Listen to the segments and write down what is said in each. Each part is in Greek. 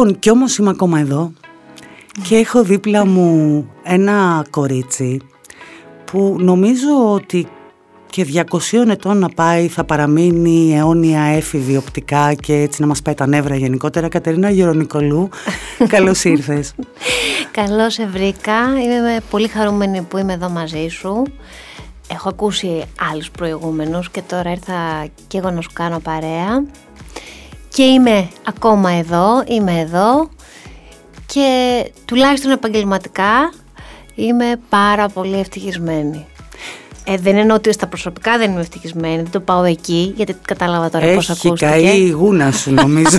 Λοιπόν, κι όμως είμαι ακόμα εδώ και έχω δίπλα μου ένα κορίτσι που νομίζω ότι και 200 ετών να πάει θα παραμείνει αιώνια έφηβη οπτικά και έτσι να μας πάει τα νεύρα γενικότερα. Κατερίνα Γερονικολού, καλώς ήρθες. καλώς σε βρήκα. Είμαι πολύ χαρούμενη που είμαι εδώ μαζί σου. Έχω ακούσει άλλους προηγούμενους και τώρα ήρθα και εγώ να σου κάνω παρέα. Και είμαι ακόμα εδώ, είμαι εδώ και τουλάχιστον επαγγελματικά είμαι πάρα πολύ ευτυχισμένη. Ε, δεν εννοώ ότι στα προσωπικά δεν είμαι ευτυχισμένη, δεν το πάω εκεί, γιατί κατάλαβα τώρα πώς ακούστηκε. Έχει καεί η γούνα σου νομίζω.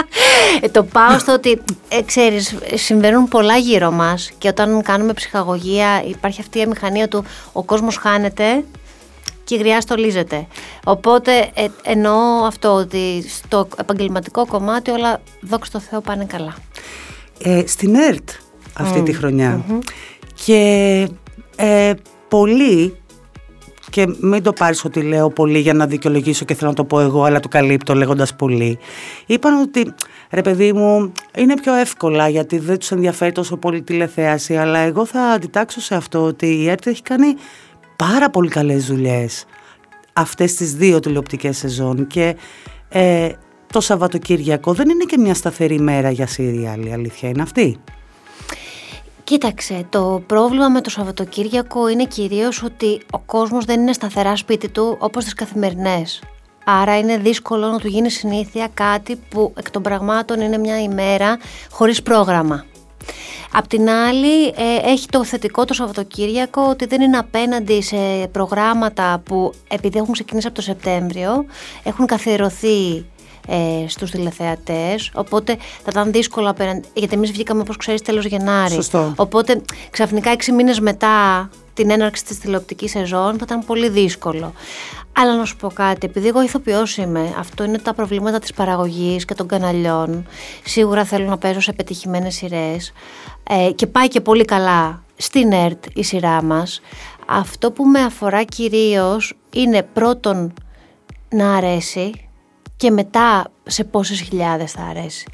ε, το πάω στο ότι, ε, ξέρεις, συμβαίνουν πολλά γύρω μας και όταν κάνουμε ψυχαγωγία υπάρχει αυτή η μηχανία του ο κόσμος χάνεται και η γριά στολίζεται. Οπότε ε, εννοώ αυτό ότι στο επαγγελματικό κομμάτι όλα δόξα τω Θεώ πάνε καλά. Ε, στην ΕΡΤ αυτή τη χρονια και ε, πολλοί και μην το πάρεις ότι λέω πολύ για να δικαιολογήσω και θέλω να το πω εγώ, αλλά το καλύπτω λέγοντας πολύ. Είπαν ότι ρε παιδί μου είναι πιο εύκολα γιατί δεν τους ενδιαφέρει τόσο πολύ τηλεθέαση, αλλά εγώ θα αντιτάξω σε αυτό ότι η ΕΡΤ έχει κάνει πάρα πολύ καλές δουλειές αυτές τις δύο τηλεοπτικές σεζόν και ε, το Σαββατοκύριακο δεν είναι και μια σταθερή μέρα για σύριαλ, η αλήθεια είναι αυτή. Κοίταξε, το πρόβλημα με το Σαββατοκύριακο είναι κυρίως ότι ο κόσμος δεν είναι σταθερά σπίτι του όπως τις καθημερινές. Άρα είναι δύσκολο να του γίνει συνήθεια κάτι που εκ των πραγμάτων είναι μια ημέρα χωρίς πρόγραμμα. Απ' την άλλη ε, έχει το θετικό το Σαββατοκύριακο ότι δεν είναι απέναντι σε προγράμματα που επειδή έχουν ξεκινήσει από το Σεπτέμβριο έχουν καθιερωθεί ε, στους τηλεθεατές οπότε θα ήταν δύσκολο απέναντι γιατί εμείς βγήκαμε όπως ξέρεις τέλος Γενάρη Σωστό. οπότε ξαφνικά έξι μήνες μετά την έναρξη της τηλεοπτικής σεζόν θα ήταν πολύ δύσκολο αλλά να σου πω κάτι, επειδή εγώ ηθοποιός είμαι, αυτό είναι τα προβλήματα της παραγωγής και των καναλιών. Σίγουρα θέλω να παίζω σε πετυχημένες σειρές. Ε, και πάει και πολύ καλά στην ΕΡΤ η σειρά μας. Αυτό που με αφορά κυρίως είναι πρώτον να αρέσει και μετά σε πόσες χιλιάδες θα αρέσει.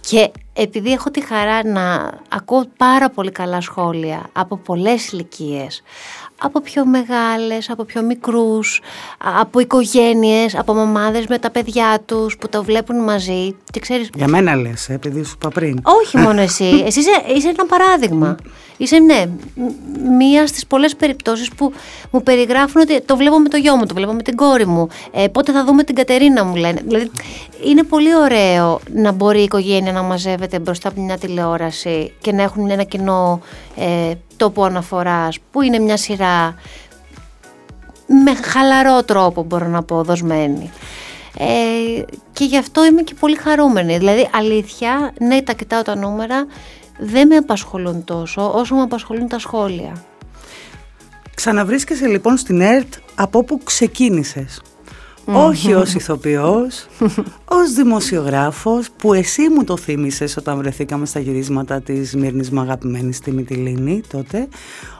Και επειδή έχω τη χαρά να ακούω πάρα πολύ καλά σχόλια από πολλές ηλικίες, από πιο μεγάλες, από πιο μικρούς, από οικογένειες, από μαμάδες με τα παιδιά τους που το βλέπουν μαζί και ξέρεις... Για μένα λες, ε, επειδή σου είπα πριν. Όχι μόνο εσύ, εσύ είσαι, είσαι ένα παράδειγμα. Είσαι, ναι, μία στις πολλές περιπτώσεις που μου περιγράφουν ότι το βλέπω με το γιο μου, το βλέπω με την κόρη μου, ε, πότε θα δούμε την Κατερίνα μου λένε. Δηλαδή, είναι πολύ ωραίο να μπορεί η οικογένεια να μαζεύεται μπροστά από μια τηλεόραση και να έχουν ένα κοινό ε, τόπο αναφοράς που είναι μια σειρά με χαλαρό τρόπο μπορώ να πω δοσμένη. Ε, και γι' αυτό είμαι και πολύ χαρούμενη. Δηλαδή αλήθεια, ναι τα κοιτάω τα νούμερα, δεν με απασχολούν τόσο όσο με απασχολούν τα σχόλια. Ξαναβρίσκεσαι λοιπόν στην ΕΡΤ από όπου ξεκίνησες όχι ως ηθοποιός, ως δημοσιογράφος που εσύ μου το θύμισες όταν βρεθήκαμε στα γυρίσματα της Μύρνης μου αγαπημένης στη Μυτιλίνη τότε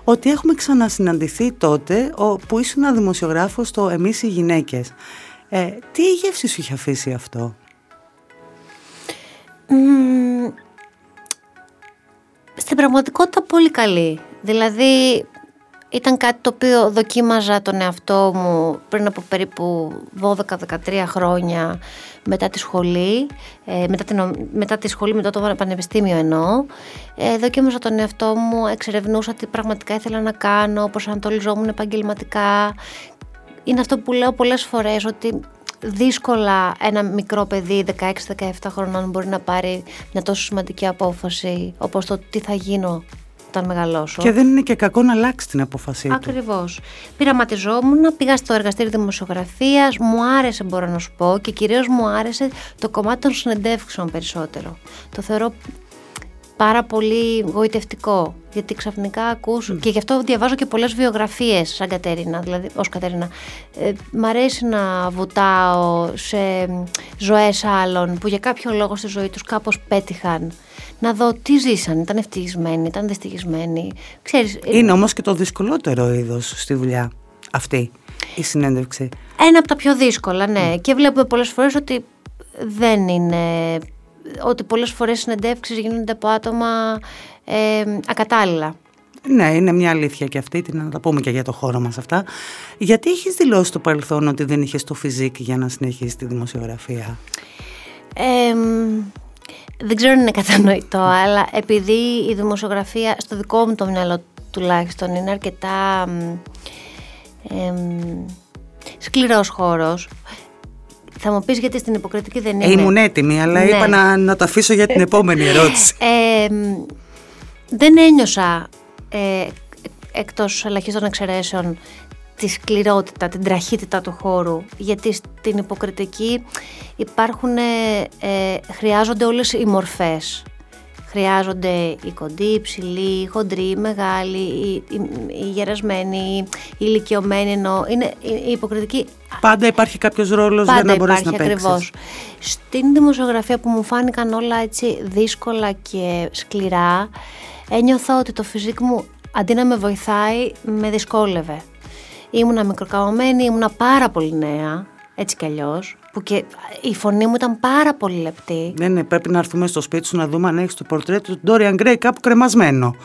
ότι έχουμε ξανασυναντηθεί τότε που ήσουν ένα δημοσιογράφος στο «Εμείς οι γυναίκες». Ε, τι γεύση σου είχε αφήσει αυτό; Στην πραγματικότητα πολύ καλή. Δηλαδή ήταν κάτι το οποίο δοκίμαζα τον εαυτό μου πριν από περίπου 12-13 χρόνια μετά τη σχολή, ε, μετά, την, μετά τη σχολή, μετά το πανεπιστήμιο εννοώ. Ε, δοκίμαζα τον εαυτό μου, εξερευνούσα τι πραγματικά ήθελα να κάνω, προσανατολιζόμουν επαγγελματικά. Είναι αυτό που λέω πολλές φορές ότι δύσκολα ένα μικρό παιδί 16-17 χρονών μπορεί να πάρει μια τόσο σημαντική απόφαση όπως το τι θα γίνω όταν μεγαλώσω. Και δεν είναι και κακό να αλλάξει την απόφασή του. Ακριβώς. Πειραματιζόμουν, πήγα στο εργαστήριο δημοσιογραφίας, μου άρεσε μπορώ να σου πω και κυρίως μου άρεσε το κομμάτι των συνεντεύξεων περισσότερο. Το θεωρώ πάρα πολύ γοητευτικό. Γιατί ξαφνικά ακούς, και γι' αυτό διαβάζω και πολλές βιογραφίες σαν Κατέρινα, δηλαδή ως Κατέρινα. Ε, μ' αρέσει να βουτάω σε ζωές άλλων που για κάποιο λόγο στη ζωή τους κάπως πέτυχαν. Να δω τι ζήσαν, ήταν ευτυχισμένοι, ήταν δυστυχισμένοι. Ξέρεις, ε, Είναι όμως και το δυσκολότερο είδος στη δουλειά αυτή η συνέντευξη. Ένα από τα πιο δύσκολα, ναι. Και βλέπουμε πολλές φορές ότι δεν είναι ότι πολλές φορές συνεντεύξεις γίνονται από άτομα ε, ακατάλληλα. Ναι, είναι μια αλήθεια και αυτή, την να τα πούμε και για το χώρο μας αυτά. Γιατί έχεις δηλώσει στο παρελθόν ότι δεν είχες το φιζίκ για να συνεχίσεις τη δημοσιογραφία; Ε, δεν ξέρω αν είναι κατανοητό, αλλά επειδή η δημοσιογραφία στο δικό μου το μυαλό τουλάχιστον είναι αρκετά ε, σκληρός χώρος, θα μου πεις γιατί στην υποκριτική δεν είναι. Ε, ήμουν έτοιμη, αλλά ναι. είπα να, να το αφήσω για την επόμενη ερώτηση. Ε, δεν ένιωσα ε, εκτός ελαχίστων εξαιρέσεων τη σκληρότητα, την τραχύτητα του χώρου γιατί στην υποκριτική υπάρχουν, ε, ε, χρειάζονται όλες οι μορφές χρειάζονται οι κοντοί, οι ψηλοί, οι χοντροί, οι μεγάλοι, οι, οι, οι γερασμένοι, οι ηλικιωμένοι ενώ είναι η υποκριτική Πάντα υπάρχει κάποιος ρόλος για να μπορέσεις να παίξεις. ακριβώς. Στην δημοσιογραφία που μου φάνηκαν όλα έτσι δύσκολα και σκληρά ένιωθα ότι το φυσικ μου αντί να με βοηθάει με δυσκόλευε. Ήμουνα μικροκαμωμένη, ήμουνα πάρα πολύ νέα, έτσι κι αλλιώς. Που και η φωνή μου ήταν πάρα πολύ λεπτή. Ναι, ναι, πρέπει να έρθουμε στο σπίτι σου να δούμε αν έχεις το πορτρέτο του Ντόριαν Γκρέι κάπου κρεμασμένο.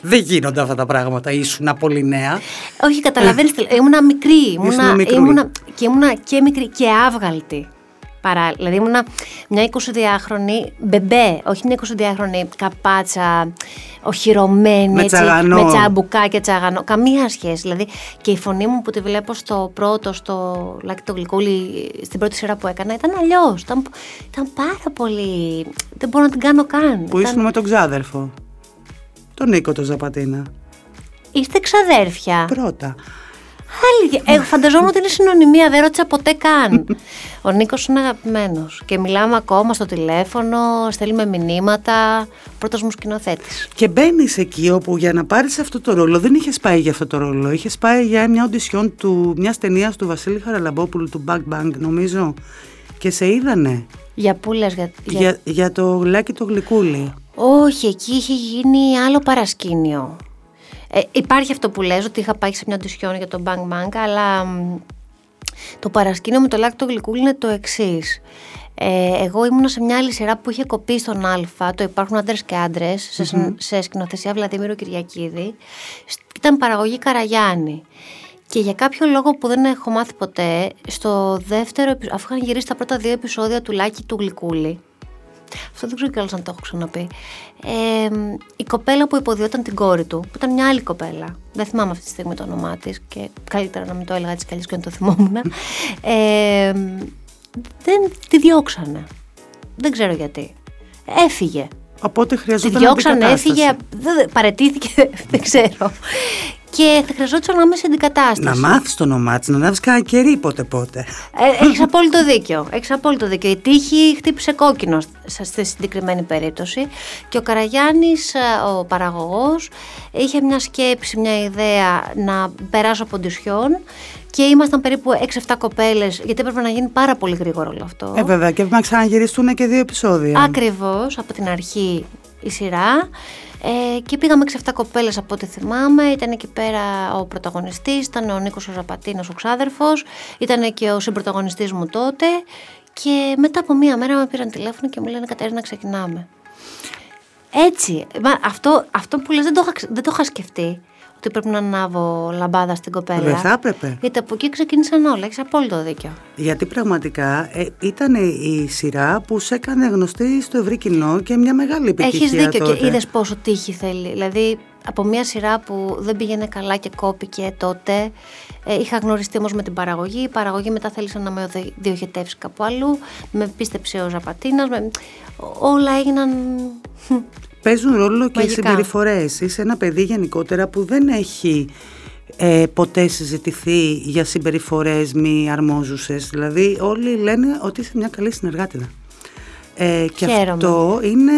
Δεν γίνονται αυτά τα πράγματα. Ήσουν πολύ νέα. Όχι, καταλαβαίνεις. ήμουνα μικρή. Ήμουνα, ήμουνα, και ήμουνα και μικρή και άβγαλτη παρά. Δηλαδή ήμουνα μια 22χρονη μπεμπέ, όχι μια 22χρονη καπάτσα, οχυρωμένη, με, έτσι, με τσαμπουκά τσαγανό. Καμία σχέση. Δηλαδή και η φωνή μου που τη βλέπω στο πρώτο, στο Λάκη το Γλυκούλι, στην πρώτη σειρά που έκανα, ήταν αλλιώς. Ήταν, ήταν πάρα πολύ. Δεν μπορώ να την κάνω καν. Που ήσουν με τον ξάδερφο. Τον Νίκο το Ζαπατίνα. Είστε ξαδέρφια. Πρώτα. Άλλη. Εγώ φανταζόμουν ότι είναι συνωνυμία, δεν ρώτησα ποτέ καν. Ο Νίκος είναι αγαπημένος και μιλάμε ακόμα στο τηλέφωνο, στέλνουμε μηνύματα. Πρώτος μου σκηνοθέτης. Και μπαίνεις εκεί όπου για να πάρεις αυτό το ρόλο δεν είχες πάει για αυτό το ρόλο. Είχες πάει για μια οντισιόν του μιας ταινίας του Βασίλη Χαραλαμπόπουλου του Back Bang, νομίζω. Και σε είδανε. Για πού λες, για, για... για, το γλάκι το γλυκούλι. Όχι, εκεί είχε γίνει άλλο παρασκήνιο. Ε, υπάρχει αυτό που λες ότι είχα πάει σε μια οντισιόν για το Bang Bang, αλλά το παρασκήνιο με το λάκκο το γλυκούλι είναι το εξής. Ε, εγώ ήμουν σε μια άλλη σειρά που είχε κοπεί στον Α, το Υπάρχουν άντρες και άντρες, σε, σε σκηνοθεσία Βλαντιμίρου Κυριακίδη. Ήταν παραγωγή Καραγιάννη. Και για κάποιο λόγο που δεν έχω μάθει ποτέ, στο δεύτερο, αφού είχαν γυρίσει τα πρώτα δύο επεισόδια του Λάκη του Γλυκούλη, αυτό δεν ξέρω κιόλας αν το έχω ξαναπεί. Ε, η κοπέλα που υποδιόταν την κόρη του, που ήταν μια άλλη κοπέλα. Δεν θυμάμαι αυτή τη στιγμή το όνομά της και καλύτερα να μην το έλεγα έτσι κι και να το θυμόμουν. Ε, δεν τη διώξανε. Δεν ξέρω γιατί. Έφυγε. Οπότε χρειαζόταν Τη διώξανε, έφυγε, παρετήθηκε, δεν ξέρω και θα χρειαζόταν άμεση αντικατάσταση. Να μάθεις το όνομά της, να ανάβει κανένα κερί πότε πότε. Ε, Έχεις απόλυτο δίκιο. Έχεις απόλυτο δίκιο. Η τύχη χτύπησε κόκκινο στη συγκεκριμένη περίπτωση. Και ο Καραγιάννης, ε, ο παραγωγός, είχε μια σκέψη, μια ιδέα να περάσω από ντυσιόν και ήμασταν περίπου 6-7 κοπέλες, γιατί έπρεπε να γίνει πάρα πολύ γρήγορο όλο αυτό. Ε, βέβαια, και να ξαναγυριστούν και δύο επεισόδια. Ακριβώς, από την αρχή η σειρά. Ε, και πήγαμε 6-7 κοπέλες από ό,τι θυμάμαι. Ήταν εκεί πέρα ο πρωταγωνιστής, ήταν ο Νίκος ο Ζαπατίνος, ο ξάδερφος, ήταν και ο συμπροταγωνιστής μου τότε. Και μετά από μία μέρα με πήραν τηλέφωνο και μου λένε Κατερίνα ξεκινάμε. Έτσι, αυτό, αυτό που λες δεν το, δεν το είχα σκεφτεί ότι πρέπει να ανάβω λαμπάδα στην κοπέλα. Δεν θα έπρεπε. Γιατί από εκεί ξεκίνησαν όλα. Έχεις απόλυτο δίκιο. Γιατί πραγματικά ε, ήταν η σειρά που σε έκανε γνωστή στο ευρύ κοινό και μια μεγάλη επιτυχία. Έχεις δίκιο τότε. και είδες πόσο τύχη θέλει. Δηλαδή, από μια σειρά που δεν πήγαινε καλά και κόπηκε τότε, ε, είχα γνωριστεί όμως με την παραγωγή. Η παραγωγή μετά θέλησε να με διοχετεύσει κάπου αλλού. Με πίστεψε ο Ζαπατίνας. Με... Όλα έγιναν παίζουν ρόλο και οι συμπεριφορές. Είσαι ένα παιδί γενικότερα που δεν έχει ε, ποτέ συζητηθεί για συμπεριφορές μη αρμόζουσες. Δηλαδή, όλοι λένε ότι είσαι μια καλή συνεργάτηδα. Ε, και αυτό είναι,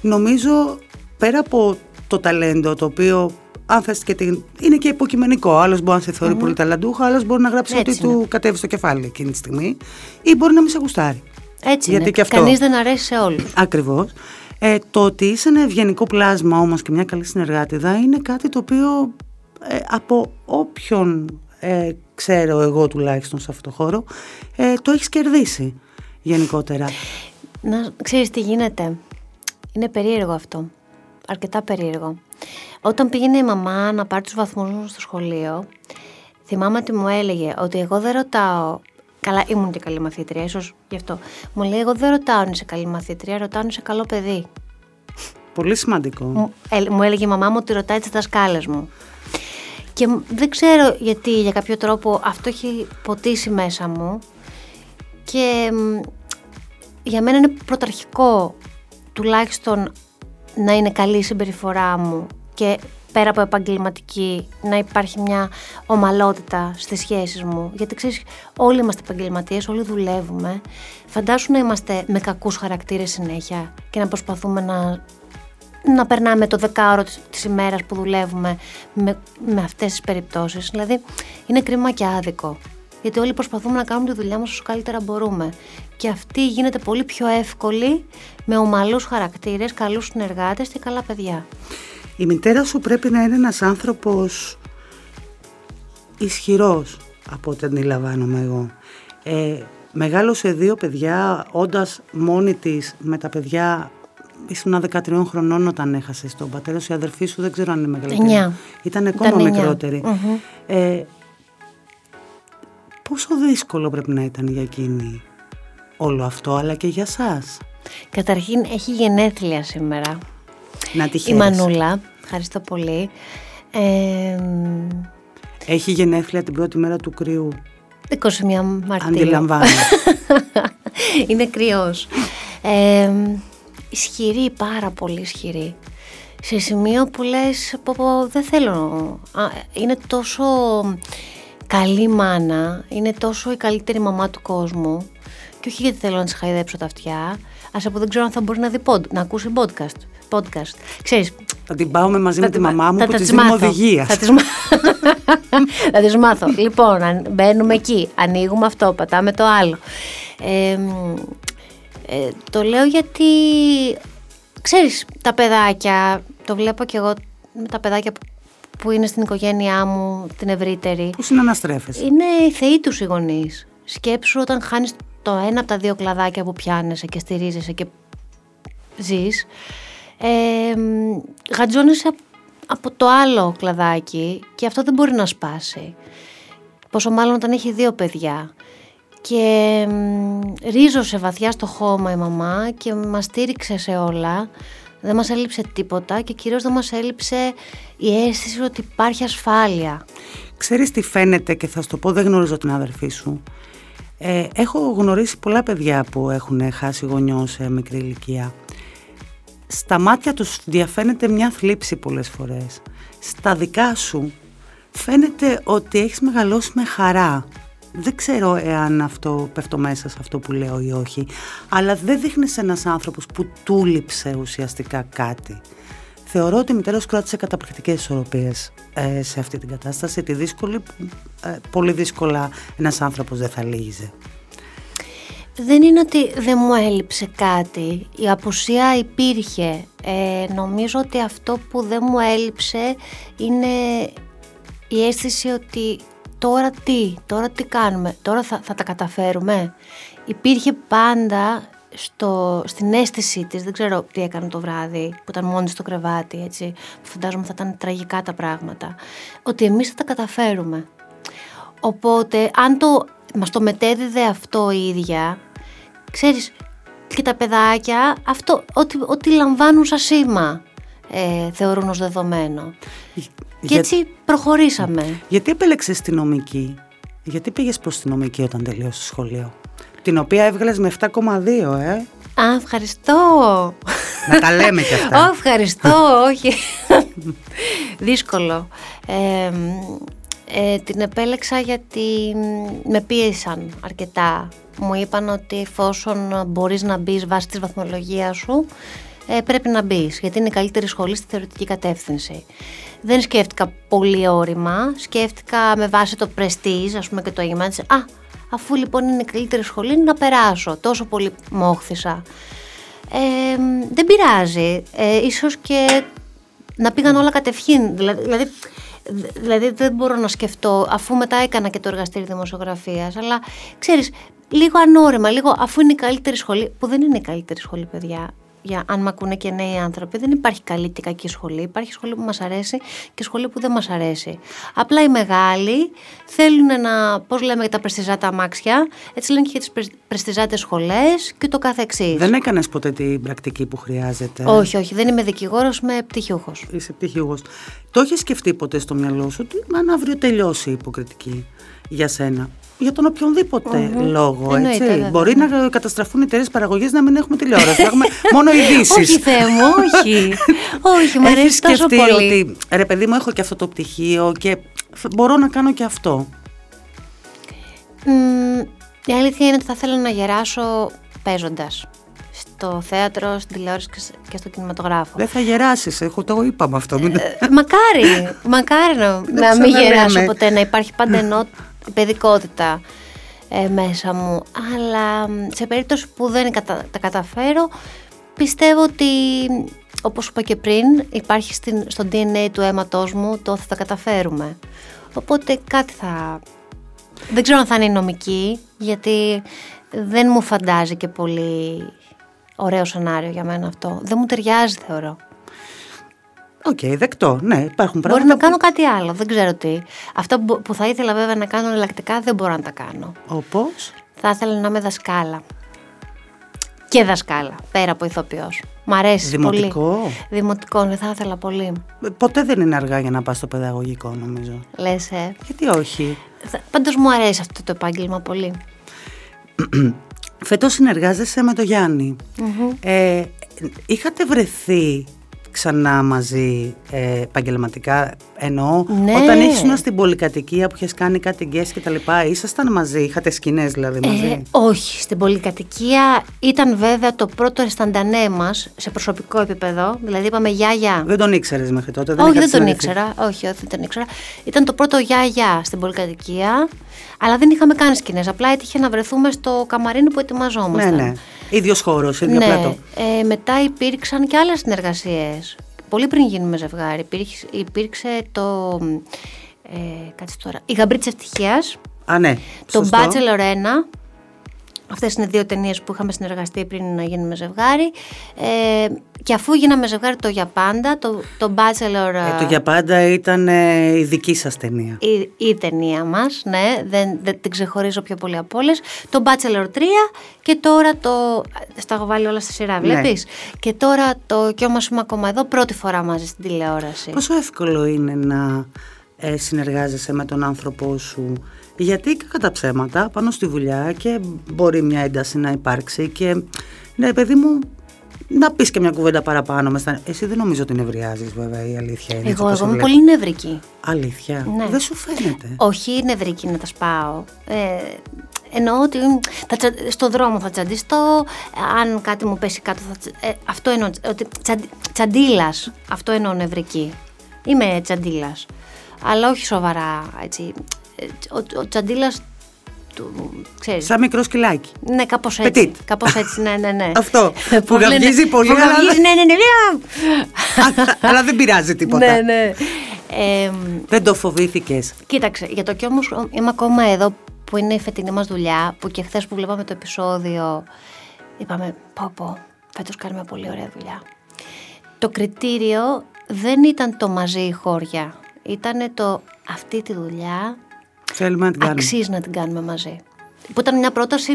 νομίζω, πέρα από το ταλέντο το οποίο αν θες και την... είναι και υποκειμενικό. Άλλος μπορεί να σε θεωρει πολύ ταλαντούχο, άλλος μπορεί να γράψει ότι του κατέβει στο κεφάλι εκείνη τη στιγμή, ή μπορεί να μην σε γουστάρει. Έτσι Γιατί είναι. Και αυτό... Κανείς δεν αρέσει σε όλους. Ακριβώς. Ε, το ότι είσαι ένα ευγενικό πλάσμα όμως και μια καλή συνεργάτηδα είναι κάτι το οποίο ε, από όποιον ε, ξέρω εγώ τουλάχιστον σε αυτό το χώρο ε, το έχεις κερδίσει. γενικότερα. Να ξέρεις τι γίνεται. Είναι περίεργο αυτό. Αρκετά περίεργο. Όταν πήγαινε η μαμά να πάρει τους βαθμούς μου στο σχολείο, θυμάμαι ότι μου έλεγε ότι εγώ δεν ρωτάω Καλά, ήμουν και καλή μαθήτρια, ίσως γι' αυτό. Μου λέει: Εγώ δεν ρωτάω αν είσαι καλή μαθήτρια, ρωτάω αν είσαι καλό παιδί. Πολύ σημαντικό. Μου, μου έλεγε η μαμά μου ότι ρωτάει τις δασκάλες μου. Και δεν ξέρω γιατί για κάποιο τρόπο αυτό έχει ποτίσει μέσα μου και για μένα είναι πρωταρχικό τουλάχιστον να είναι καλή η συμπεριφορά μου και πέρα από επαγγελματική να υπάρχει μια ομαλότητα στις σχέσεις μου γιατί ξέρεις όλοι είμαστε επαγγελματίες, όλοι δουλεύουμε φαντάσου να είμαστε με κακούς χαρακτήρες συνέχεια και να προσπαθούμε να να περνάμε το δεκάωρο της, της ημέρας που δουλεύουμε με, με αυτές τις περιπτώσεις. Δηλαδή είναι κρίμα και άδικο. Γιατί όλοι προσπαθούμε να κάνουμε τη δουλειά μας όσο καλύτερα μπορούμε. Και αυτή γίνεται πολύ πιο εύκολη με ομαλούς χαρακτήρες, καλούς συνεργάτες και καλά παιδιά. Η μητέρα σου πρέπει να είναι ένας άνθρωπος ισχυρός από ό,τι αντιλαμβάνομαι εγώ. Ε, μεγάλωσε δύο παιδιά, όντας μόνη της με τα παιδιά ήσουν 13 χρονών όταν έχασες τον πατέρα σου. Η αδερφή σου δεν ξέρω αν είναι μεγαλύτερη. Ήταν ακόμα μικρότερη. Ε, πόσο δύσκολο πρέπει να ήταν για εκείνη όλο αυτό, αλλά και για σας; Καταρχήν έχει γενέθλια σήμερα. Να τη Η Μανούλα, ευχαριστώ πολύ. έχει γενέθλια την πρώτη μέρα του κρύου. 21 Μαρτίου. Αντιλαμβάνω. είναι κρυός. Ε, ισχυρή, πάρα πολύ ισχυρή. Σε σημείο που λες, πω, πω, δεν θέλω, είναι τόσο καλή μάνα, είναι τόσο η καλύτερη μαμά του κόσμου και όχι γιατί θέλω να της χαϊδέψω τα αυτιά, ας από δεν ξέρω αν θα μπορεί να, δει να ακούσει podcast. podcast. Ξέρεις, θα την πάω μαζί με τη μαμά μου θα, που της δίνουμε οδηγία. Θα της μάθω. λοιπόν, μπαίνουμε εκεί, ανοίγουμε αυτό, πατάμε το άλλο. Ε, ε, το λέω γιατί, ξέρεις, τα παιδάκια, το βλέπω και εγώ με τα παιδάκια που είναι στην οικογένειά μου, την ευρύτερη. Που συναναστρέφεσαι. Είναι οι θεοί τους οι γονείς. Σκέψου όταν χάνεις το ένα από τα δύο κλαδάκια που πιάνεσαι και στηρίζεσαι και ζεις, ε, γατζώνεσαι από το άλλο κλαδάκι και αυτό δεν μπορεί να σπάσει. Πόσο μάλλον όταν έχει δύο παιδιά και ρίζωσε βαθιά στο χώμα η μαμά και μας στήριξε σε όλα. Δεν μας έλειψε τίποτα και κυρίως δεν μας έλειψε η αίσθηση ότι υπάρχει ασφάλεια. Ξέρεις τι φαίνεται και θα σου το πω, δεν γνωρίζω την αδερφή σου. Ε, έχω γνωρίσει πολλά παιδιά που έχουν χάσει γονιό σε μικρή ηλικία. Στα μάτια τους διαφαίνεται μια θλίψη πολλές φορές. Στα δικά σου φαίνεται ότι έχεις μεγαλώσει με χαρά δεν ξέρω εάν αυτό πέφτω μέσα σε αυτό που λέω ή όχι, αλλά δεν δείχνεις ένας άνθρωπος που τούληψε ουσιαστικά κάτι. Θεωρώ ότι η μητέρας σου κράτησε καταπληκτικές ισορροπίες ε, σε αυτή την κατάσταση, τη δύσκολη, ε, πολύ δύσκολα ένας άνθρωπος δεν θα λύγιζε. Δεν είναι ότι δεν μου έλειψε κάτι, η απουσία υπήρχε. Ε, νομίζω ότι αυτό που δεν μου έλειψε είναι η αίσθηση ότι τώρα τι, τώρα τι κάνουμε, τώρα θα, θα τα καταφέρουμε. Υπήρχε πάντα στο, στην αίσθησή της, δεν ξέρω τι έκανε το βράδυ που ήταν μόνη στο κρεβάτι έτσι, φαντάζομαι θα ήταν τραγικά τα πράγματα, ότι εμείς θα τα καταφέρουμε. Οπότε αν το, μας το μετέδιδε αυτό η ίδια, ξέρεις, και τα παιδάκια αυτό, ό,τι, ό,τι λαμβάνουν σαν σήμα ε, θεωρούν ως δεδομένο. Και έτσι προχωρήσαμε. Γιατί επέλεξες τη νομική, γιατί πήγες προς τη νομική όταν τελείωσε το σχολείο, την οποία έβγαλες με 7,2 ε; Α, ευχαριστώ. Να τα λέμε κι αυτά. Ω, ευχαριστώ, όχι. Δύσκολο. Ε, ε, την επέλεξα γιατί με πίεσαν αρκετά. Μου είπαν ότι εφόσον μπορείς να μπεις βάσει της βαθμολογίας σου, ε, πρέπει να μπεις, γιατί είναι η καλύτερη σχολή στη θεωρητική κατεύθυνση. Δεν σκέφτηκα πολύ όρημα, σκέφτηκα με βάση το prestige, ας πούμε και το αίγημα Α, αφού λοιπόν είναι η καλύτερη σχολή, να περάσω. Τόσο πολύ μόχθησα. Ε, δεν πειράζει. Ε, ίσως και να πήγαν όλα κατευχήν. Δηλαδή, δηλαδή Δηλαδή δεν μπορώ να σκεφτώ, αφού μετά έκανα και το εργαστήριο δημοσιογραφίας, αλλά ξέρεις, λίγο ανώρεμα, λίγο αφού είναι η καλύτερη σχολή, που δεν είναι η καλύτερη σχολή παιδιά, για αν με ακούνε και νέοι άνθρωποι, δεν υπάρχει καλή και κακή σχολή. Υπάρχει σχολή που μας αρέσει και σχολή που δεν μας αρέσει. Απλά οι μεγάλοι θέλουν να, πώς λέμε για τα πρεστιζάτα αμάξια, έτσι λένε και για τις πρεστιζάτες σχολές και το καθεξής. Δεν έκανες ποτέ την πρακτική που χρειάζεται; Όχι, όχι. Δεν είμαι δικηγόρος, είμαι πτυχιούχος. Είσαι πτυχιούχος. Το έχεις σκεφτεί ποτέ στο μυαλό σου; Ότι αν αύριο τελειώσει η υποκριτική για σένα, για τον οποιονδήποτε mm-hmm. λόγο. έτσι. Μπορεί να καταστραφούν οι εταιρείες παραγωγής να μην έχουμε τηλεόραση. να έχουμε μόνο ειδήσεις. όχι, Θεέ μου, όχι. όχι, μου αρέσει τόσο πολύ. ότι ρε παιδί μου, έχω και αυτό το πτυχίο και μπορώ να κάνω και αυτό; Mm, η αλήθεια είναι ότι θα θέλω να γεράσω παίζοντας. Στο θέατρο, στην τηλεόραση και στο κινηματογράφο. Δεν θα γεράσεις, εγώ το είπαμε αυτό. Ε, μακάρι, μακάρι να, να μην γεράσω ποτέ, να υπάρχει πάντα ενότητα παιδικότητα ε, μέσα μου. Αλλά σε περίπτωση που δεν τα καταφέρω, πιστεύω ότι όπως είπα και πριν, υπάρχει στην, στο DNA του αίματός μου το θα τα καταφέρουμε. Οπότε κάτι θα... Δεν ξέρω αν θα είναι νομική, γιατί δεν μου φαντάζει και πολύ ωραίο σενάριο για μένα αυτό. Δεν μου ταιριάζει θεωρώ. OK, okay, δεκτό. Ναι, υπάρχουν πράγματα. Μπορεί να κάνω κάτι άλλο, δεν ξέρω τι. Αυτό που θα ήθελα βέβαια να κάνω εναλλακτικά δεν μπορώ να τα κάνω. Όπως; Θα ήθελα να είμαι δασκάλα. Και δασκάλα, πέρα από ηθοποιός. Μ' αρέσει Δημοτικό. πολύ. Δημοτικό; ναι, θα ήθελα πολύ. Ποτέ δεν είναι αργά για να πας στο παιδαγωγικό, νομίζω. Λες, ε; Γιατί όχι; Πάντως μου αρέσει αυτό το επάγγελμα πολύ. Φέτος συνεργάζεσαι με τον Γιάννη Ε, είχατε βρεθεί ξανά μαζί ε, επαγγελματικά εννοώ ναι. όταν ήσουν στην πολυκατοικία που είχε κάνει κάτι γκές και τα λοιπά ήσασταν μαζί, είχατε σκηνές δηλαδή μαζί; Ε, όχι, στην πολυκατοικία ήταν βέβαια το πρώτο αισθαντανέ μας σε προσωπικό επίπεδο δηλαδή είπαμε γεια γεια δεν τον ήξερες μέχρι τότε δεν όχι δεν τον ήξερα, όχι, όχι δεν τον ήξερα ήταν το πρώτο γεια γεια στην πολυκατοικία αλλά δεν είχαμε κάνει σκηνές. Απλά έτυχε να βρεθούμε στο καμαρίνι που ετοιμαζόμασταν. Ναι, ναι. Ίδιος χώρος, ίδιο ναι. πλατό. Ε, μετά υπήρξαν και άλλες συνεργασίες. Πολύ πριν γίνουμε ζευγάρι. Υπήρξε, υπήρξε το. Ε, κάτσε τώρα. Η γαμπρή τη ευτυχίας. Α, ναι. Το Bachelor 1 Αυτές είναι δύο ταινίες που είχαμε συνεργαστεί πριν να γίνουμε ζευγάρι. Ε, και αφού γίναμε ζευγάρι το Για Πάντα, το, το Bachelor. Ε, το Για Πάντα ήταν ε, η δική σας ταινία. Η, η ταινία μας, ναι, δεν, δεν την ξεχωρίζω πιο πολύ από όλες. Το Bachelor 3 και τώρα το. Στα έχω βάλει όλα στη σειρά, βλέπεις; Ναι. Και τώρα το Κι όμως είμαι ακόμα εδώ, πρώτη φορά μαζί στην τηλεόραση. Πόσο εύκολο είναι να ε, συνεργάζεσαι με τον άνθρωπό σου γιατί και κατά ψέματα πάνω στη δουλειά και μπορεί μια ένταση να υπάρξει και ναι παιδί μου να πεις και μια κουβέντα παραπάνω. Μεστα... Εσύ δεν νομίζω ότι νευριάζεις, βέβαια, η αλήθεια είναι. Εγώ, εγώ είμαι πολύ νευρική. Αλήθεια. Ναι. Δεν σου φαίνεται; Όχι νευρική να τα σπάω. Ε, εννοώ ότι θα, στο δρόμο θα τσαντιστώ, αν κάτι μου πέσει κάτω θα ε, Αυτό εννοώ, ότι τσαντίλας, αυτό εννοώ νευρική. Είμαι τσαντίλας. Αλλά όχι σοβαρά, έτσι ο, ο Τσαντίλα του, ξέρεις. Σαν μικρό σκυλάκι. Ναι, κάπως έτσι. Κάπως έτσι, ναι, ναι, ναι. Αυτό. που γαυγίζει πολύ. Που αλλά... ναι, ναι, ναι. ναι. αλλά δεν πειράζει τίποτα. ναι, ναι. Ε, δεν το φοβήθηκες. Κοίταξε, για το κι όμω είμαι ακόμα εδώ που είναι η φετινή μας δουλειά, που και χθες που βλέπαμε το επεισόδιο, είπαμε, πω πω, φέτος κάνουμε πολύ ωραία δουλειά. Το κριτήριο δεν ήταν το μαζί η χώρια, ήταν το αυτή τη δουλειά Θέλουμε να την κάνουμε. Αξίζει να την κάνουμε μαζί. Που ήταν μια πρόταση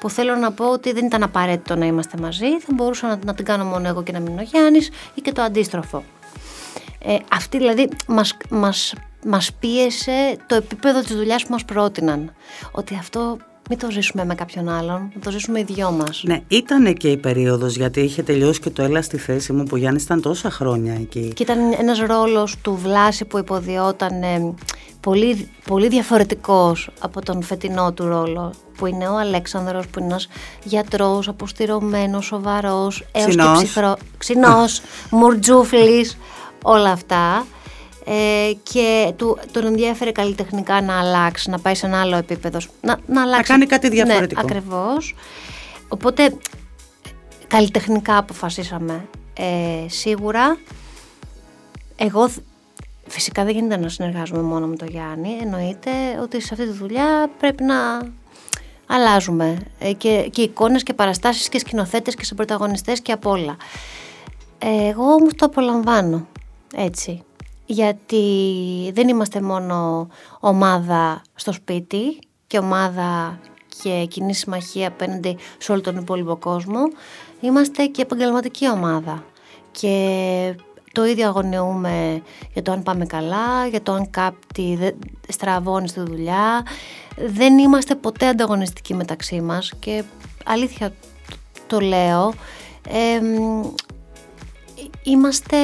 που θέλω να πω ότι δεν ήταν απαραίτητο να είμαστε μαζί. Θα μπορούσα να, να την κάνω μόνο εγώ και να μην ο Γιάννης ή και το αντίστροφο. Ε, αυτή δηλαδή μας, μας, μας πίεσε το επίπεδο της δουλειάς που μας πρότειναν. Ότι αυτό μην το ζήσουμε με κάποιον άλλον, να το ζήσουμε οι δυο μας. Ναι, ήταν και η περίοδος γιατί είχε τελειώσει και το Έλα στη θέση μου που ο Γιάννης ήταν τόσα χρόνια εκεί. Και ήταν ένας ρόλος του Βλάση που υποδιόταν ε, πολύ, πολύ διαφορετικός από τον φετινό του ρόλο που είναι ο Αλέξανδρος που είναι ένας γιατρός, αποστηρωμένος, σοβαρός, έως και ψυχρό, ξινός, μουρτζούφλης, όλα αυτά. Ε, και του, τον ενδιαφέρει καλλιτεχνικά να αλλάξει, να πάει σε ένα άλλο επίπεδο. Να, να, αλλάξει. να κάνει κάτι διαφορετικό. Ναι, ακριβώς. Οπότε καλλιτεχνικά αποφασίσαμε. Ε, σίγουρα εγώ Φυσικά δεν γίνεται να συνεργάζομαι μόνο με τον Γιάννη. Εννοείται ότι σε αυτή τη δουλειά πρέπει να αλλάζουμε ε, και, και εικόνες και παραστάσεις και σκηνοθέτες και σε πρωταγωνιστές και απ' όλα. Ε, εγώ όμως το απολαμβάνω έτσι γιατί δεν είμαστε μόνο ομάδα στο σπίτι και ομάδα και κοινή συμμαχία απέναντι σε όλο τον υπόλοιπο κόσμο. Είμαστε και επαγγελματική ομάδα. Και το ίδιο αγωνιούμε για το αν πάμε καλά, για το αν κάτι στραβώνει στη δουλειά. Δεν είμαστε ποτέ ανταγωνιστικοί μεταξύ μας και αλήθεια το λέω, είμαστε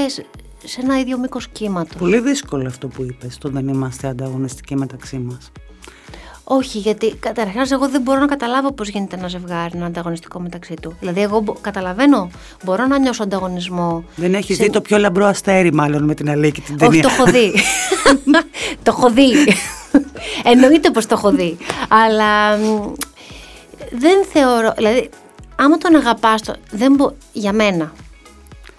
σε ένα ίδιο μήκος κύματος. Πολύ δύσκολο αυτό που είπες, το δεν είμαστε ανταγωνιστικοί μεταξύ μας. Όχι, γιατί καταρχάς εγώ δεν μπορώ να καταλάβω πώς γίνεται ένα ζευγάρι να ανταγωνιστικό μεταξύ του. Δηλαδή, εγώ καταλαβαίνω, μπορώ να νιώσω ανταγωνισμό. Δεν έχεις δει το πιο λαμπρό αστέρι, μάλλον με την Αλίκη την ταινία; Όχι, το έχω δει. το έχω δει. Εννοείται πως το έχω δει. Αλλά δεν θεωρώ. Δηλαδή, άμα τον αγαπάς, δεν μπο... για μένα.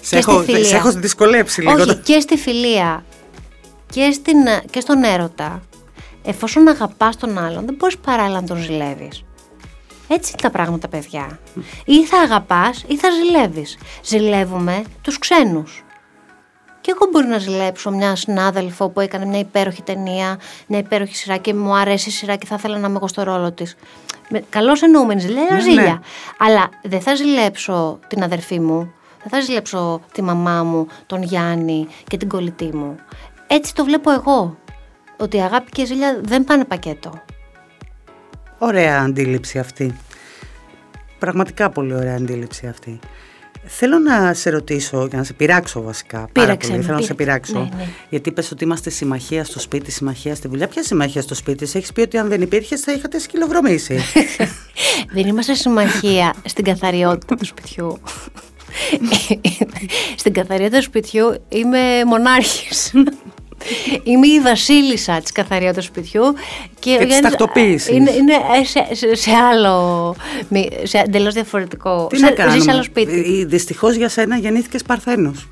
Σε έχω, σε έχω δυσκολέψει λίγο. Όχι, και στη φιλία και, στην, και στον έρωτα εφόσον αγαπάς τον άλλον, δεν μπορείς παράλληλα να τον ζηλεύεις. Έτσι είναι τα πράγματα, παιδιά. Ή θα αγαπάς ή θα ζηλεύεις. Ζηλεύουμε τους ξένους. Και εγώ μπορεί να ζηλέψω μια συνάδελφο που έκανε μια υπέροχη ταινία, μια υπέροχη σειρά και μου αρέσει η σειρά και θα ήθελα να είμαι εγώ στο ρόλο της. Καλώς εννοούμενη ζηλέα, ναι, ζήλια. Ναι. Αλλά δεν θα ζηλέψω την αδερφή μου, δεν θα ζηλέψω τη μαμά μου, τον Γιάννη και την κολλητή μου. Έτσι το βλέπω εγώ ότι η αγάπη και η ζήλια δεν πάνε πακέτο. Ωραία αντίληψη αυτή. Πραγματικά πολύ ωραία αντίληψη αυτή. Θέλω να σε ρωτήσω και να σε πειράξω βασικά. Πείραξε πάρα Θέλω να σε πειράξω. Ναι, ναι. Γιατί είπε ότι είμαστε συμμαχία στο σπίτι, συμμαχία στη δουλειά. Ποια συμμαχία στο σπίτι, έχεις πει ότι αν δεν υπήρχες θα είχατε σκυλοβρωμήσει. δεν είμαστε συμμαχία στην καθαριότητα του σπιτιού. Στην καθαριότητα του σπιτιού είμαι μονάρχης. Είμαι η βασίλισσα της καθαριότητα του σπιτιού. Και, και τη τακτοποίηση. Είναι, είναι σε, σε, άλλο. σε εντελώς διαφορετικό. Τι σε, να κάνουμε. σε άλλο σπίτι. Ε, Δυστυχώς για σένα γεννήθηκες Παρθένος.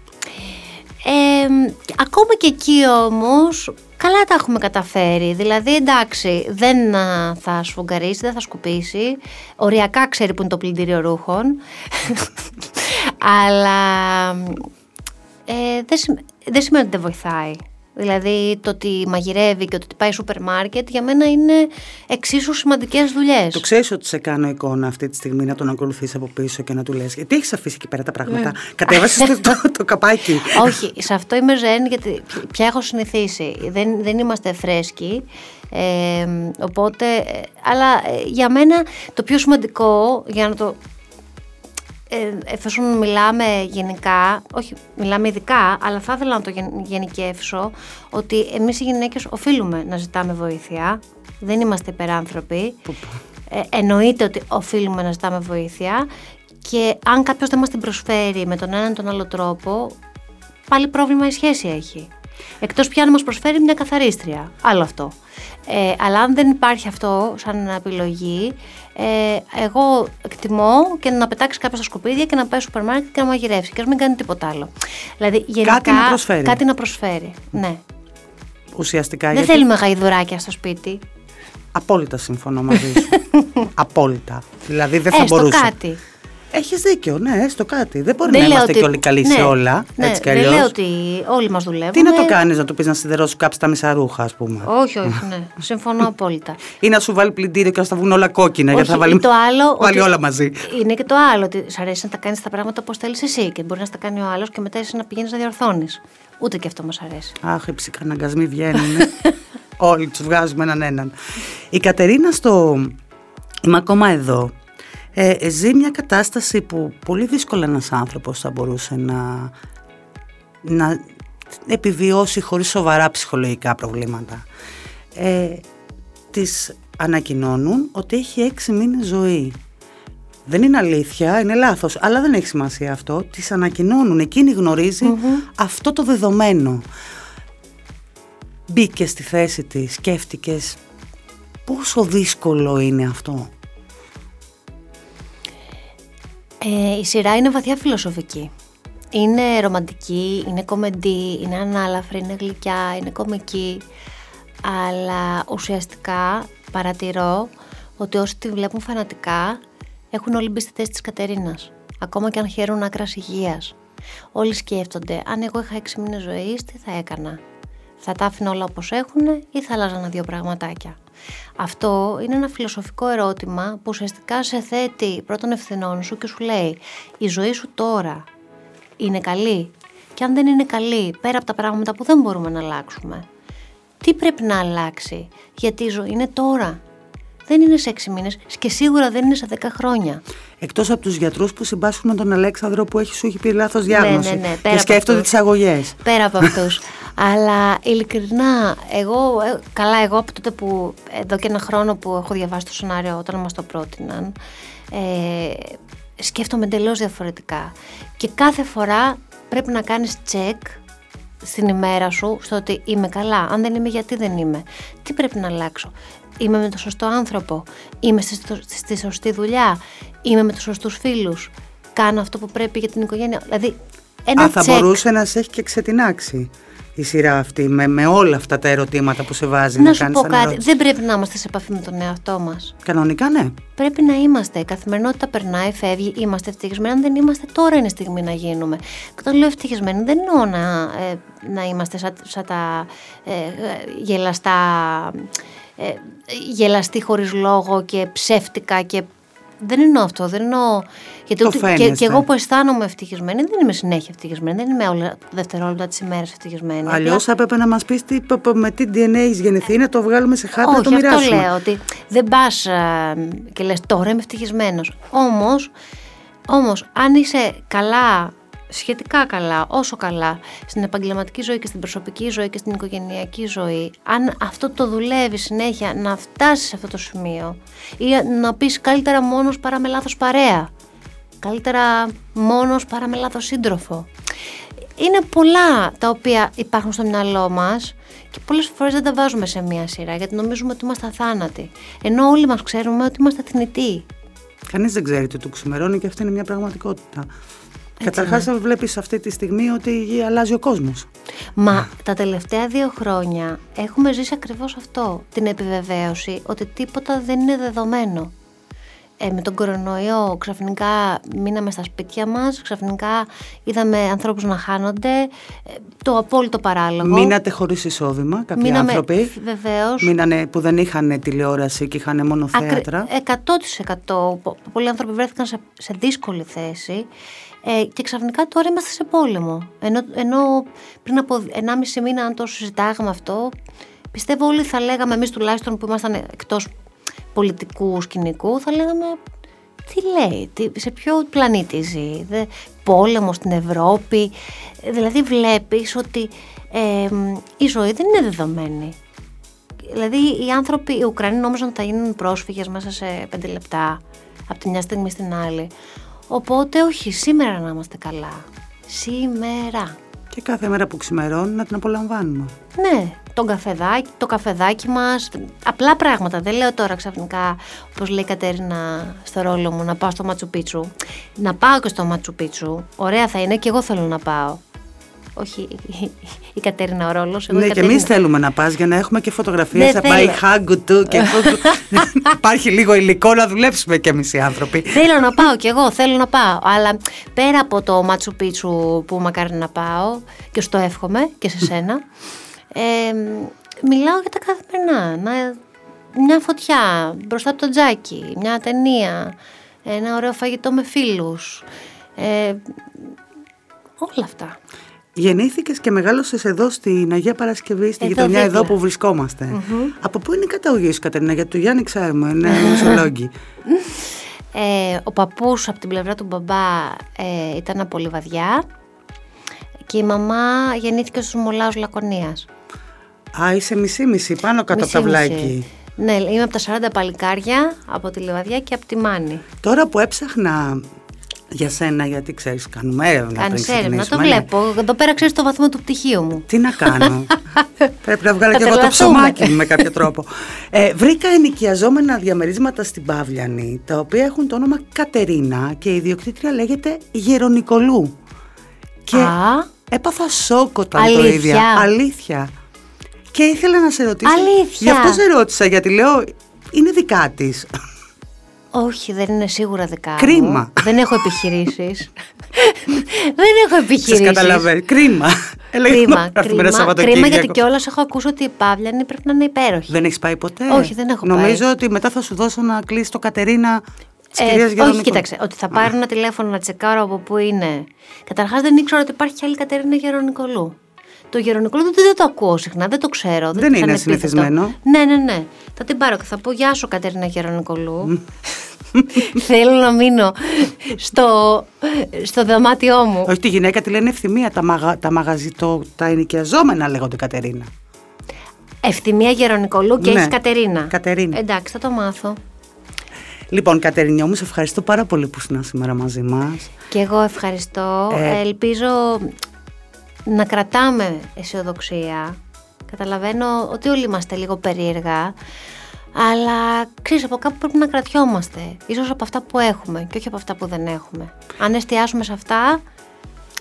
Ε, ακόμα και εκεί όμως καλά τα έχουμε καταφέρει. Δηλαδή εντάξει δεν θα σφουγγαρίσει, δεν θα σκουπίσει. Οριακά ξέρει που είναι το πλυντήριο ρούχων. Αλλά ε, δεν, δεν σημαίνει ότι δεν βοηθάει. Δηλαδή το ότι μαγειρεύει και το ότι πάει σούπερ μάρκετ για μένα είναι εξίσου σημαντικές δουλειές. Το ξέρεις ότι σε κάνω εικόνα αυτή τη στιγμή να τον ακολουθείς από πίσω και να του λες: Γιατί έχεις αφήσει εκεί πέρα τα πράγματα; Mm. Κατέβασες το, το, το, καπάκι. Όχι, σε αυτό είμαι ζεν γιατί πια έχω συνηθίσει. Δεν, δεν είμαστε φρέσκοι. Ε, οπότε, ε, αλλά ε, για μένα το πιο σημαντικό για να το ε, εφόσον μιλάμε γενικά, όχι μιλάμε ειδικά, αλλά θα ήθελα να το γενικεύσω, ότι εμείς οι γυναίκες οφείλουμε να ζητάμε βοήθεια, δεν είμαστε υπεράνθρωποι, ε, εννοείται ότι οφείλουμε να ζητάμε βοήθεια και αν κάποιος δεν μας την προσφέρει με τον έναν τον άλλο τρόπο, πάλι πρόβλημα η σχέση έχει. Εκτός πια να μας προσφέρει μια καθαρίστρια, άλλο αυτό. Ε, αλλά αν δεν υπάρχει αυτό σαν επιλογή, ε, εγώ εκτιμώ και να πετάξεις κάποια στα σκουπίδια και να πάει στο σούπερ μάρκετ και να μαγειρεύσει και να μην κάνει τίποτα άλλο. Δηλαδή, γενικά, κάτι να προσφέρει. Κάτι να προσφέρει, ναι. Ουσιαστικά. Δεν γιατί... θέλουμε γαϊδουράκια στο σπίτι. Απόλυτα συμφωνώ μαζί σου. Απόλυτα. Δηλαδή δεν θα Έστω μπορούσα. κάτι. Έχεις δίκιο, ναι, έστω κάτι. Δεν μπορεί δεν να είμαστε ότι... και όλοι καλοί ναι, σε όλα. Ναι, έτσι δεν λέω ότι όλοι μας δουλεύουν. Τι να το κάνεις, να του πεις να σιδερώσει κάψει τα μισά ρούχα, ας πούμε. Όχι, όχι, ναι. Συμφωνώ απόλυτα. Ή να σου βάλει πλυντήριο και να στα βγουν όλα κόκκινα. Όχι, γιατί θα βάλει, το άλλο, βάλει όλα μαζί. Είναι και το άλλο, ότι σου αρέσει να τα κάνεις τα πράγματα όπως θέλεις εσύ και μπορεί να τα κάνει ο άλλος και μετά εσύ να πηγαίνεις να διορθώνεις. Ούτε και αυτό μας αρέσει. Αχ, οι ψυχαναγκασμοί βγαίνουν. Όλοι τους βγάζουμε έναν έναν. Η Κατερίνα στο. Είμαι ακόμα εδώ ε, ζει μια κατάσταση που πολύ δύσκολα ένας άνθρωπος θα μπορούσε να, να επιβιώσει χωρίς σοβαρά ψυχολογικά προβλήματα. Ε, της ανακοινώνουν ότι έχει έξι μήνες ζωή. Δεν είναι αλήθεια, είναι λάθος, αλλά δεν έχει σημασία αυτό. Της ανακοινώνουν, εκείνη αυτό το δεδομένο. Μπήκε στη θέση της, σκέφτηκες πόσο δύσκολο είναι αυτό. Ε, η σειρά είναι βαθιά φιλοσοφική. είναι ρομαντική, είναι κομμεντή, είναι ανάλαφρη, είναι γλυκιά, είναι κομική. Αλλά ουσιαστικά παρατηρώ ότι όσοι τη βλέπουν φανατικά έχουν όλοι μπει στη θέση της Κατερίνας. Ακόμα και αν χαίρουν άκρας υγείας. Όλοι σκέφτονται, αν εγώ είχα 6 μήνες ζωής, τι θα έκανα; Θα τα άφηνα όλα όπως έχουν ή θα άλλαζα δύο πραγματάκια; Αυτό είναι ένα φιλοσοφικό ερώτημα που ουσιαστικά σε θέτει πρώτον ευθυνών σου και σου λέει η ζωή σου τώρα είναι καλή; Και αν δεν είναι καλή πέρα από τα πράγματα που δεν μπορούμε να αλλάξουμε τι πρέπει να αλλάξει; Γιατί η ζωή είναι τώρα δεν είναι σε έξι μήνες και σίγουρα δεν είναι σε δέκα χρόνια. Εκτός από τους γιατρούς που συμπάσχουν με τον Αλέξανδρο που έχει σου έχει πει λάθος διάγνωση. Ναι, ναι, ναι. Πέρα και σκέφτονται τις αγωγές. Πέρα από αυτούς. Αλλά ειλικρινά, εγώ, ε, καλά, εγώ από τότε που εδώ και ένα χρόνο που έχω διαβάσει το σενάριο όταν μας το πρότειναν, ε, σκέφτομαι εντελώς διαφορετικά. Και κάθε φορά πρέπει να κάνεις check στην ημέρα σου στο ότι είμαι καλά. Αν δεν είμαι, γιατί δεν είμαι; Τι πρέπει να αλλάξω; Είμαι με τον σωστό άνθρωπο; Είμαι στη, στη σωστή δουλειά; Είμαι με τους σωστούς φίλους; Κάνω αυτό που πρέπει για την οικογένεια; Δηλαδή, ένα Α, θα μπορούσε να σε έχει και ξετινάξει η σειρά αυτή με, με όλα αυτά τα ερωτήματα που σε βάζει να, να σου πω κάτι. Δεν πρέπει να είμαστε σε επαφή με τον εαυτό μας. Κανονικά ναι. Πρέπει να είμαστε. Η καθημερινότητα περνάει, φεύγει, είμαστε ευτυχισμένοι. Αν δεν είμαστε, τώρα είναι στιγμή να γίνουμε. Και όταν λέω ευτυχισμένοι, δεν εννοώ να, ε, να είμαστε σαν, σαν τα ε, ε γελαστά ε, γελαστή χωρίς λόγο και ψεύτικα και δεν εννοώ αυτό, δεν εννοώ. Γιατί ούτε, και, και, εγώ που αισθάνομαι ευτυχισμένη, δεν είμαι συνέχεια ευτυχισμένη, δεν είμαι όλα τα δευτερόλεπτα της ημέρας ευτυχισμένη. Αλλιώς θα έπρεπε να μας πεις με τι DNA έχεις γεννηθεί, να το βγάλουμε σε χάρτη να το μοιράσουμε. Αυτό λέω, ότι δεν πας και λες τώρα είμαι ευτυχισμένος. Όμω, όμως, αν είσαι καλά σχετικά καλά, όσο καλά στην επαγγελματική ζωή και στην προσωπική ζωή και στην οικογενειακή ζωή, αν αυτό το δουλεύει συνέχεια να φτάσεις σε αυτό το σημείο ή να πεις καλύτερα μόνος παρά με λάθος παρέα, καλύτερα μόνος παρά με λάθος σύντροφο. Είναι πολλά τα οποία υπάρχουν στο μυαλό μας και πολλές φορές δεν τα βάζουμε σε μία σειρά γιατί νομίζουμε ότι είμαστε αθάνατοι. Ενώ όλοι μας ξέρουμε ότι είμαστε θνητοί. Κανείς δεν ξέρει τι του ξημερώνει και αυτή είναι μια πραγματικότητα. Καταρχάς, ναι. βλέπεις αυτή τη στιγμή ότι αλλάζει ο κόσμος. Μα τα τελευταία δύο χρόνια έχουμε ζήσει ακριβώς αυτό. Την επιβεβαίωση ότι τίποτα δεν είναι δεδομένο. Ε, με τον κορονοϊό ξαφνικά μείναμε στα σπίτια μας, ξαφνικά είδαμε ανθρώπους να χάνονται, ε, το απόλυτο παράλογο. Μείνατε χωρίς εισόδημα κάποιοι Μείναμε, άνθρωποι. Βεβαίως. Μείνανε που δεν είχαν τηλεόραση και είχαν μόνο θέατρα. 100%. Πολλοί άνθρωποι βρέθηκαν σε, σε δύσκολη θέση ε, και ξαφνικά τώρα είμαστε σε πόλεμο. Ενώ, ενώ πριν από 1,5 μήνα, αν το συζητάγαμε αυτό, πιστεύω όλοι θα λέγαμε εμείς τουλάχιστον που ήμασταν εκτός πολιτικού σκηνικού, θα λέγαμε τι λέει, τι, σε ποιο πλανήτη ζει, δε, πόλεμο στην Ευρώπη. Δηλαδή βλέπεις ότι ε, η ζωή δεν είναι δεδομένη. Δηλαδή οι άνθρωποι, οι Ουκρανοί νόμιζαν ότι θα γίνουν πρόσφυγες μέσα σε πέντε λεπτά από τη μια στιγμή στην άλλη. Οπότε όχι, σήμερα να είμαστε καλά. Σήμερα. Και κάθε μέρα που ξημερώνει να την απολαμβάνουμε. Ναι, τον καφεδάκι, το καφεδάκι μας, απλά πράγματα. Δεν λέω τώρα ξαφνικά, όπως λέει η Κατέρινα στο ρόλο μου, να πάω στο Ματσουπίτσου. Να πάω και στο Ματσουπίτσου. Ωραία θα είναι και εγώ θέλω να πάω όχι η Κατέρινα ο ρόλος. Ναι, και εμείς θέλουμε να πας για να έχουμε και φωτογραφίες. Θα πάει χάγκου του και Υπάρχει λίγο υλικό να δουλέψουμε κι εμείς οι άνθρωποι. Θέλω να πάω κι εγώ, θέλω να πάω. Αλλά πέρα από το Μάτσου Πίτσου που μακάρι να πάω και στο εύχομαι και σε σένα, ε, μιλάω για τα καθημερινά. Να, μια φωτιά μπροστά από το τζάκι, μια ταινία, ένα ωραίο φαγητό με φίλους. Ε, όλα αυτά. Γεννήθηκες και μεγάλωσες εδώ στην Αγία Παρασκευή, στη εδώ γειτονιά εδώ που βρισκόμαστε. Mm-hmm. Από πού είναι η καταγωγής σου Κατερίνα, γιατί του Γιάννη ξέρουμε, είναι μισολόγγι. Ε, ο παππούς από την πλευρά του μπαμπά ε, ήταν από Λιβαδιά και η μαμά γεννήθηκε στους Μολάους Λακωνίας. Α, είσαι μισή-μισή, πάνω κάτω από τα βλάκι. Ναι, είμαι από τα 40 παλικάρια, από τη Λιβαδιά και από τη Μάνη. Τώρα που έψαχνα για σένα, γιατί ξέρεις, κάνουμε έρευνα. Κάνεις έρευνα, το βλέπω. Εδώ πέρα ξέρεις το βαθμό του πτυχίου μου. Τι να κάνω. Πρέπει να βγάλω και εγώ το ψωμάκι μου με κάποιο τρόπο. Ε, βρήκα ενοικιαζόμενα διαμερίσματα στην Παύλιανη, τα οποία έχουν το όνομα Κατερίνα και η ιδιοκτήτρια λέγεται Γερονικολού. Και Α, έπαθα σοκ όταν το Αλήθεια; ίδια. Αλήθεια. Και ήθελα να σε ρωτήσω. Αλήθεια; Γι' αυτό σε ρώτησα, γιατί λέω είναι δικά της. Όχι, δεν είναι σίγουρα δικά μου. Κρίμα. Δεν έχω επιχειρήσεις. δεν έχω Σας επιχειρήσεις. καταλαβαίνω. Κρίμα. Έλεγα Κρίμα, να γράφουμε ένα κρίμα, Σαββατοκύριακο. κρίμα γιατί κιόλας έχω ακούσει ότι οι Παύλιανοι πρέπει να είναι υπέροχοι. Δεν έχεις πάει ποτέ; Όχι, δεν έχω Νομίζω πάει. ότι μετά θα σου δώσω να κλείσει το Κατερίνα της Ε, κυρίας όχι, Γερονικού. κοίταξε, ότι θα πάρω ένα τηλέφωνο να τσεκάρω από πού είναι. Καταρχάς δεν ήξερα ότι υπάρχει και άλλη Κατερίνα Γερονικολού. Το Γερονικολού δεν, δεν το ακούω συχνά, δεν το ξέρω. Δεν το είναι ξανεπίθετο. συνηθισμένο. Ναι, ναι, ναι. Θα την πάρω και θα πω Γεια σου Κατερίνα Γερονικολού. Θέλω να μείνω στο, στο δωμάτιό μου. Όχι, τη γυναίκα τη λένε ευθυμία. Τα, μαγα, τα, μαγαζί, το, τα ενοικιαζόμενα λέγονται Κατερίνα. Ευθυμία Γερονικολού και Ναι, έχει Κατερίνα. Κατερίνα. Εντάξει, θα το μάθω. Λοιπόν, Κατερινιό μου, σε ευχαριστώ πάρα πολύ που ήσουν σήμερα μαζί μας. Και εγώ ευχαριστώ. Ε, Ελπίζω να κρατάμε αισιοδοξία. Καταλαβαίνω ότι όλοι είμαστε λίγο περίεργα. Αλλά ξέρεις, από κάπου πρέπει να κρατιόμαστε. Ίσως από αυτά που έχουμε και όχι από αυτά που δεν έχουμε. Αν εστιάσουμε σε αυτά,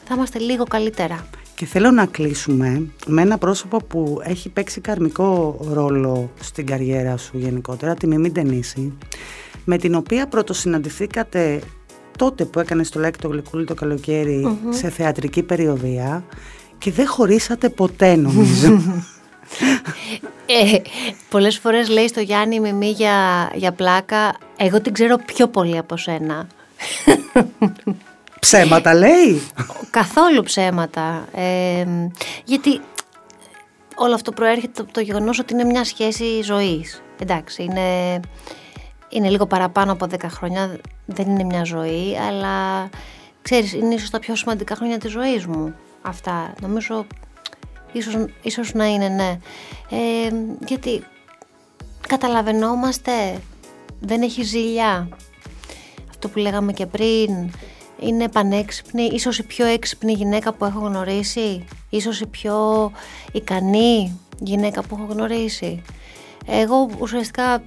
θα είμαστε λίγο καλύτερα. Και θέλω να κλείσουμε με ένα πρόσωπο που έχει παίξει καρμικό ρόλο στην καριέρα σου γενικότερα, τη Μιμή Ντενίση, με την οποία πρωτοσυναντηθήκατε τότε που έκανες το Λάκη το Γλυκούλι το καλοκαιρι σε θεατρική περιοδία και δεν χωρίσατε ποτέ νομίζω. Ε, πολλές φορές λέει στο Γιάννη Μιμή για, για πλάκα, εγώ την ξέρω πιο πολύ από σένα. Ψέματα λέει. Καθόλου ψέματα. Ε, γιατί όλο αυτό προέρχεται από το γεγονός ότι είναι μια σχέση ζωής. Εντάξει, είναι, είναι λίγο παραπάνω από 10 χρόνια, δεν είναι μια ζωή, αλλά ξέρεις, είναι ίσως τα πιο σημαντικά χρόνια της ζωής μου. Αυτά, νομίζω, ίσως, ίσως να είναι, ναι. Ε, γιατί καταλαβαίνόμαστε, δεν έχει ζηλιά. Αυτό που λέγαμε και πριν, είναι πανέξυπνη, ίσως η πιο έξυπνη γυναίκα που έχω γνωρίσει, ίσως η πιο ικανή γυναίκα που έχω γνωρίσει. Εγώ ουσιαστικά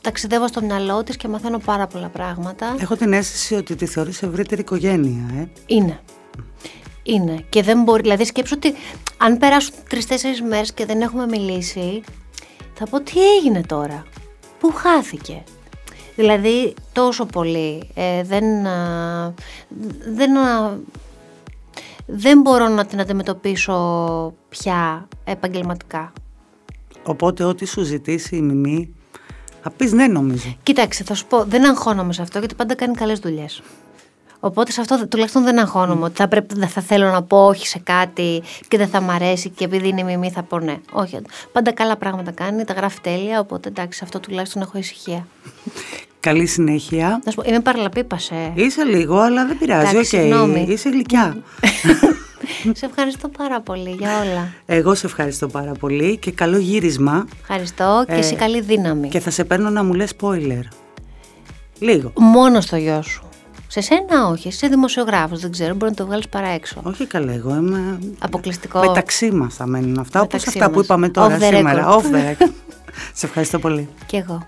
ταξιδεύω στο μυαλό της και μαθαίνω πάρα πολλά πράγματα. Έχω την αίσθηση ότι τη θεωρείς ευρύτερη οικογένεια, ε. Είναι. Είναι. Και δεν μπορεί. Δηλαδή, σκέψω ότι αν περάσουν τρει-τέσσερι μέρες και δεν έχουμε μιλήσει, θα πω τι έγινε τώρα; Πού χάθηκε; Δηλαδή, τόσο πολύ. Ε, δεν, α, δεν, α, δεν μπορώ να την αντιμετωπίσω πια επαγγελματικά. Οπότε ό,τι σου ζητήσει η Μιμή, θα πεις ναι νομίζω. Κοίταξε, θα σου πω, δεν αγχώνομαι σε αυτό γιατί πάντα κάνει καλές δουλειές. Οπότε σε αυτό τουλάχιστον δεν αγχώνομαι ότι θα, πρέπει, δεν θα θέλω να πω όχι σε κάτι και δεν θα μ' αρέσει και επειδή είναι η Μιμή θα πω ναι. Όχι. Πάντα καλά πράγματα κάνει, τα γράφει τέλεια. Οπότε εντάξει, σε αυτό τουλάχιστον έχω ησυχία. Καλή συνέχεια. Να σου πω, είμαι παραλαπίπασε. Είσαι λίγο, αλλά δεν πειράζει. Οκ, Εντάξει, συγγνώμη. είσαι γλυκιά. σε ευχαριστώ πάρα πολύ για όλα. Εγώ σε ευχαριστώ πάρα πολύ και καλό γύρισμα. Ευχαριστώ και Ε, εσύ καλή δύναμη. Και θα σε παίρνω να μου λες spoiler. Λίγο. Μόνο στο γιο σου. Σε σένα όχι, εσύ είσαι δημοσιογράφος, δεν ξέρω, μπορεί να το βγάλεις παρά έξω. Όχι καλά, εγώ είμαι. Αποκλειστικό. Μεταξύ μας θα μένουν αυτά, όπως Μεταξύ αυτά που μας. είπαμε τώρα Off the σήμερα. record. Off the record. σε ευχαριστώ πολύ. Κι εγώ.